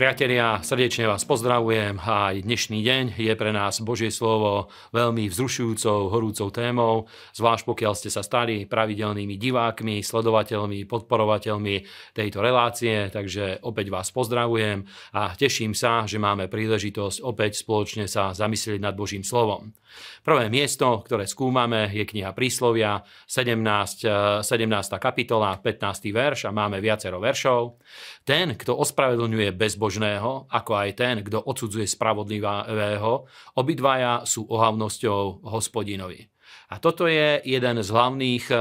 Priatelia, srdečne vás pozdravujem. Aj dnešný deň je pre nás Božie slovo veľmi vzrušujúcou, horúcou témou, zvlášť pokiaľ ste sa stali pravidelnými divákmi, sledovateľmi, podporovateľmi tejto relácie. Takže opäť vás pozdravujem a teším sa, že máme príležitosť opäť spoločne sa zamyslieť nad Božím slovom. Prvé miesto, ktoré skúmame, je kniha Príslovia, 17, 17. kapitola, 15. verš a máme viacero veršov. Ten, kto ospravedlňuje bezbožnosť, bezbožného, ako aj ten, kto odsudzuje spravodlivého, obidvaja sú ohavnosťou hospodinovi. A toto je jeden z hlavných eh,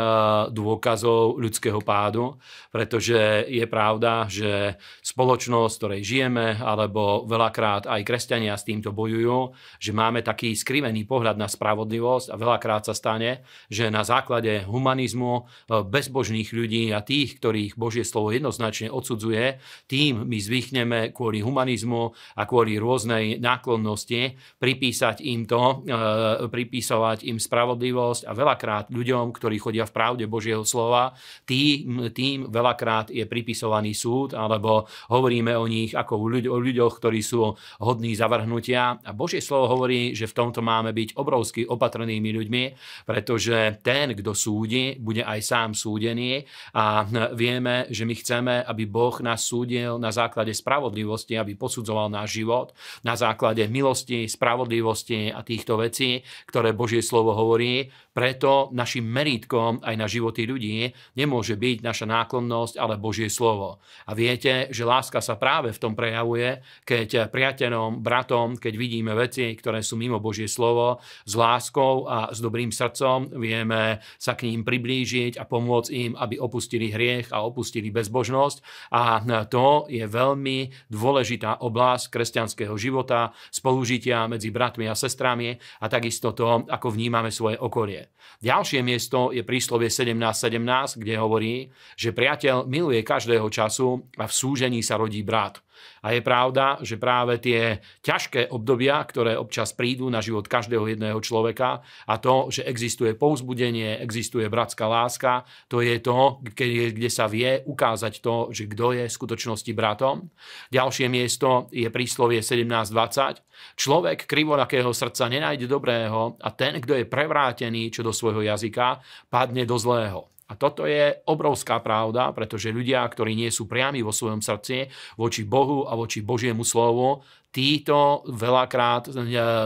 dôkazov ľudského pádu, pretože je pravda, že spoločnosť, v ktorej žijeme, alebo veľakrát aj kresťania s týmto bojujú, že máme taký skrivený pohľad na spravodlivosť a veľakrát sa stane, že na základe humanizmu eh, bezbožných ľudí a tých, ktorých Božie slovo jednoznačne odsudzuje, tým my zvykneme kvôli humanizmu a kvôli rôznej náklonnosti pripísať im to, eh, pripísovať im spravodlivosť spravodlivosť a veľakrát ľuďom, ktorí chodia v pravde Božieho slova, tým, tým veľakrát je pripisovaný súd, alebo hovoríme o nich ako o ľuďoch, ktorí sú hodní zavrhnutia. A Božie slovo hovorí, že v tomto máme byť obrovsky opatrnými ľuďmi, pretože ten, kto súdi, bude aj sám súdený a vieme, že my chceme, aby Boh nás súdil na základe spravodlivosti, aby posudzoval náš život, na základe milosti, spravodlivosti a týchto vecí, ktoré Božie slovo hovorí, preto našim merítkom aj na životy ľudí nemôže byť naša náklonnosť, ale Božie slovo. A viete, že láska sa práve v tom prejavuje, keď priateľom, bratom, keď vidíme veci, ktoré sú mimo Božie slovo, s láskou a s dobrým srdcom vieme sa k ním priblížiť a pomôcť im, aby opustili hriech a opustili bezbožnosť. A to je veľmi dôležitá oblasť kresťanského života, spolužitia medzi bratmi a sestrami a takisto to, ako vnímame svoje okolie okolie. Ďalšie miesto je príslovie 17.17, kde hovorí, že priateľ miluje každého času a v súžení sa rodí brat. A je pravda, že práve tie ťažké obdobia, ktoré občas prídu na život každého jedného človeka a to, že existuje pouzbudenie, existuje bratská láska, to je to, kde, sa vie ukázať to, že kto je v skutočnosti bratom. Ďalšie miesto je príslovie 17.20. Človek krivonakého srdca nenájde dobrého a ten, kto je prevrátený čo do svojho jazyka, padne do zlého. A toto je obrovská pravda, pretože ľudia, ktorí nie sú priami vo svojom srdci voči Bohu a voči Božiemu slovu, títo veľakrát e,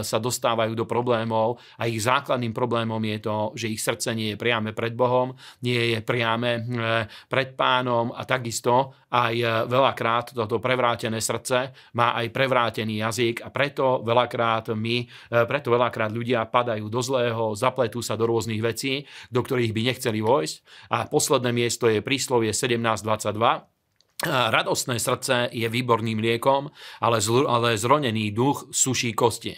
sa dostávajú do problémov a ich základným problémom je to, že ich srdce nie je priame pred Bohom, nie je priame e, pred pánom a takisto aj e, veľakrát toto prevrátené srdce má aj prevrátený jazyk a preto veľakrát my, preto veľakrát ľudia padajú do zlého, zapletú sa do rôznych vecí, do ktorých by nechceli vojsť. A posledné miesto je príslovie 1722, Radostné srdce je výborným liekom, ale, zl- ale zronený duch suší kosti.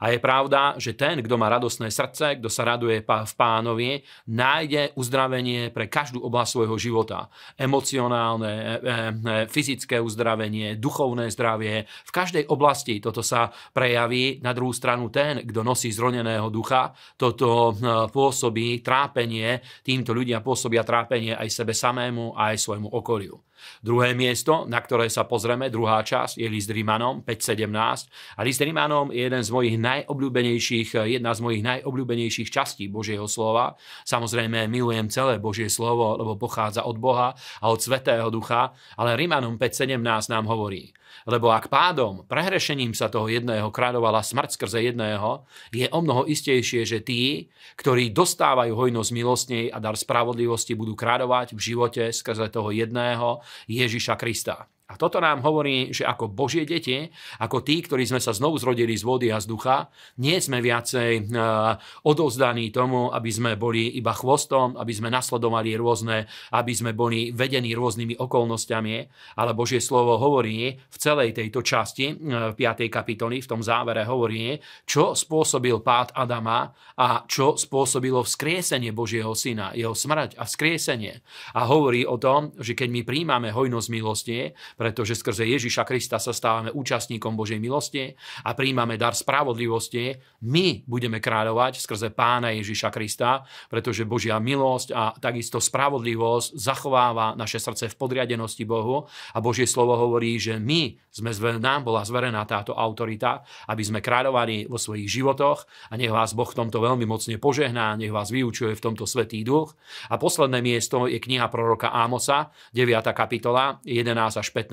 A je pravda, že ten, kto má radostné srdce, kto sa raduje v pánovi, nájde uzdravenie pre každú oblasť svojho života. Emocionálne, e, e, e, fyzické uzdravenie, duchovné zdravie. V každej oblasti toto sa prejaví. Na druhú stranu ten, kto nosí zroneného ducha, toto pôsobí trápenie, týmto ľudia pôsobia trápenie aj sebe samému aj svojmu okoliu. Druhé miesto, na ktoré sa pozrieme, druhá časť, je list Rímanom 5.17. A list Rímanom je jeden z mojich najobľúbenejších, jedna z mojich najobľúbenejších častí Božieho slova. Samozrejme, milujem celé Božie slovo, lebo pochádza od Boha a od Svetého Ducha, ale Rímanom 5.17 nám hovorí, lebo ak pádom, prehrešením sa toho jedného kráľovala smrť skrze jedného, je o mnoho istejšie, že tí, ktorí dostávajú hojnosť milostnej a dar spravodlivosti, budú kráľovať v živote skrze toho jedného Ježiša Krista. A toto nám hovorí, že ako Božie deti, ako tí, ktorí sme sa znovu zrodili z vody a z ducha, nie sme viacej uh, odovzdaní tomu, aby sme boli iba chvostom, aby sme nasledovali rôzne, aby sme boli vedení rôznymi okolnostiami, ale Božie slovo hovorí v celej tejto časti, uh, 5. kapitoly, v tom závere hovorí, čo spôsobil pád Adama a čo spôsobilo vzkriesenie Božieho syna, jeho smrť a vzkriesenie. A hovorí o tom, že keď my príjmame hojnosť milosti, pretože skrze Ježiša Krista sa stávame účastníkom Božej milosti a príjmame dar spravodlivosti. My budeme kráľovať skrze Pána Ježiša Krista, pretože Božia milosť a takisto spravodlivosť zachováva naše srdce v podriadenosti Bohu a Božie slovo hovorí, že my sme, nám bola zverená táto autorita, aby sme kráľovali vo svojich životoch a nech vás Boh v tomto veľmi mocne požehná, nech vás vyučuje v tomto Svetý Duch. A posledné miesto je kniha proroka Ámosa, 9. kapitola, 11 až 15.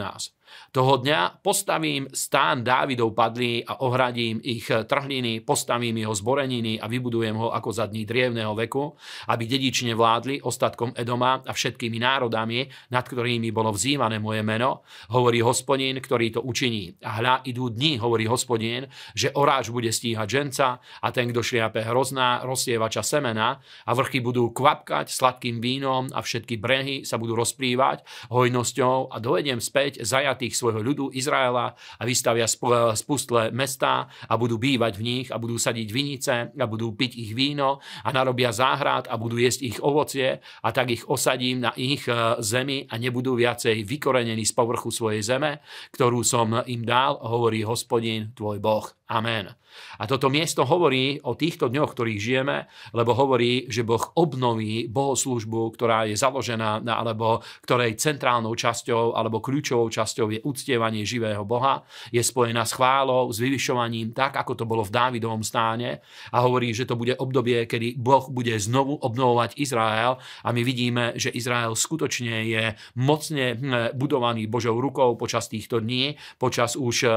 Toho dňa postavím stán Dávidov padlý a ohradím ich trhliny, postavím jeho zboreniny a vybudujem ho ako za dní drievného veku, aby dedične vládli ostatkom Edoma a všetkými národami, nad ktorými bolo vzývané moje meno, hovorí hospodin, ktorý to učiní. A hľa idú dni, hovorí hospodin, že oráč bude stíhať ženca a ten, kto šliape hrozná, rozsievača semena a vrchy budú kvapkať sladkým vínom a všetky brehy sa budú rozplývať hojnosťou a dovediem späť zajat zajatých svojho ľudu Izraela a vystavia spustlé mestá a budú bývať v nich a budú sadiť vinice a budú piť ich víno a narobia záhrad a budú jesť ich ovocie a tak ich osadím na ich e, zemi a nebudú viacej vykorenení z povrchu svojej zeme, ktorú som im dal, hovorí hospodin tvoj Boh. Amen. A toto miesto hovorí o týchto dňoch, ktorých žijeme, lebo hovorí, že Boh obnoví bohoslužbu, ktorá je založená alebo ktorej centrálnou časťou alebo kľúčovou časťou je uctievanie živého Boha, je spojená s chválou, s vyvyšovaním, tak ako to bolo v Dávidovom stáne. A hovorí, že to bude obdobie, kedy Boh bude znovu obnovovať Izrael. A my vidíme, že Izrael skutočne je mocne hm, budovaný Božou rukou počas týchto dní, počas už eh,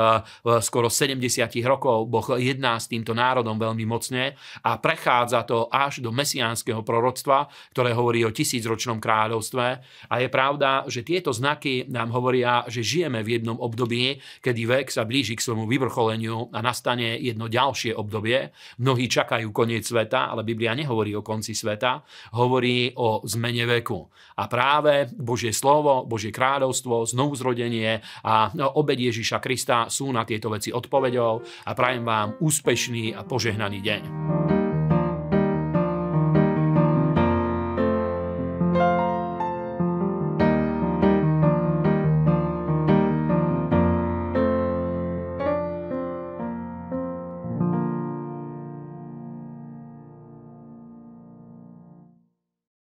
skoro 70 rokov Boh jedná s týmto národom veľmi mocne a prechádza to až do mesiánskeho proroctva, ktoré hovorí o tisícročnom kráľovstve. A je pravda, že tieto znaky nám hovoria, že žijeme v jednom období, kedy vek sa blíži k svojmu vyvrcholeniu a nastane jedno ďalšie obdobie. Mnohí čakajú koniec sveta, ale Biblia nehovorí o konci sveta, hovorí o zmene veku. A práve Božie slovo, Božie kráľovstvo, znovuzrodenie a obed Ježiša Krista sú na tieto veci odpovedou a prajem vám úspešný a požehnaný deň.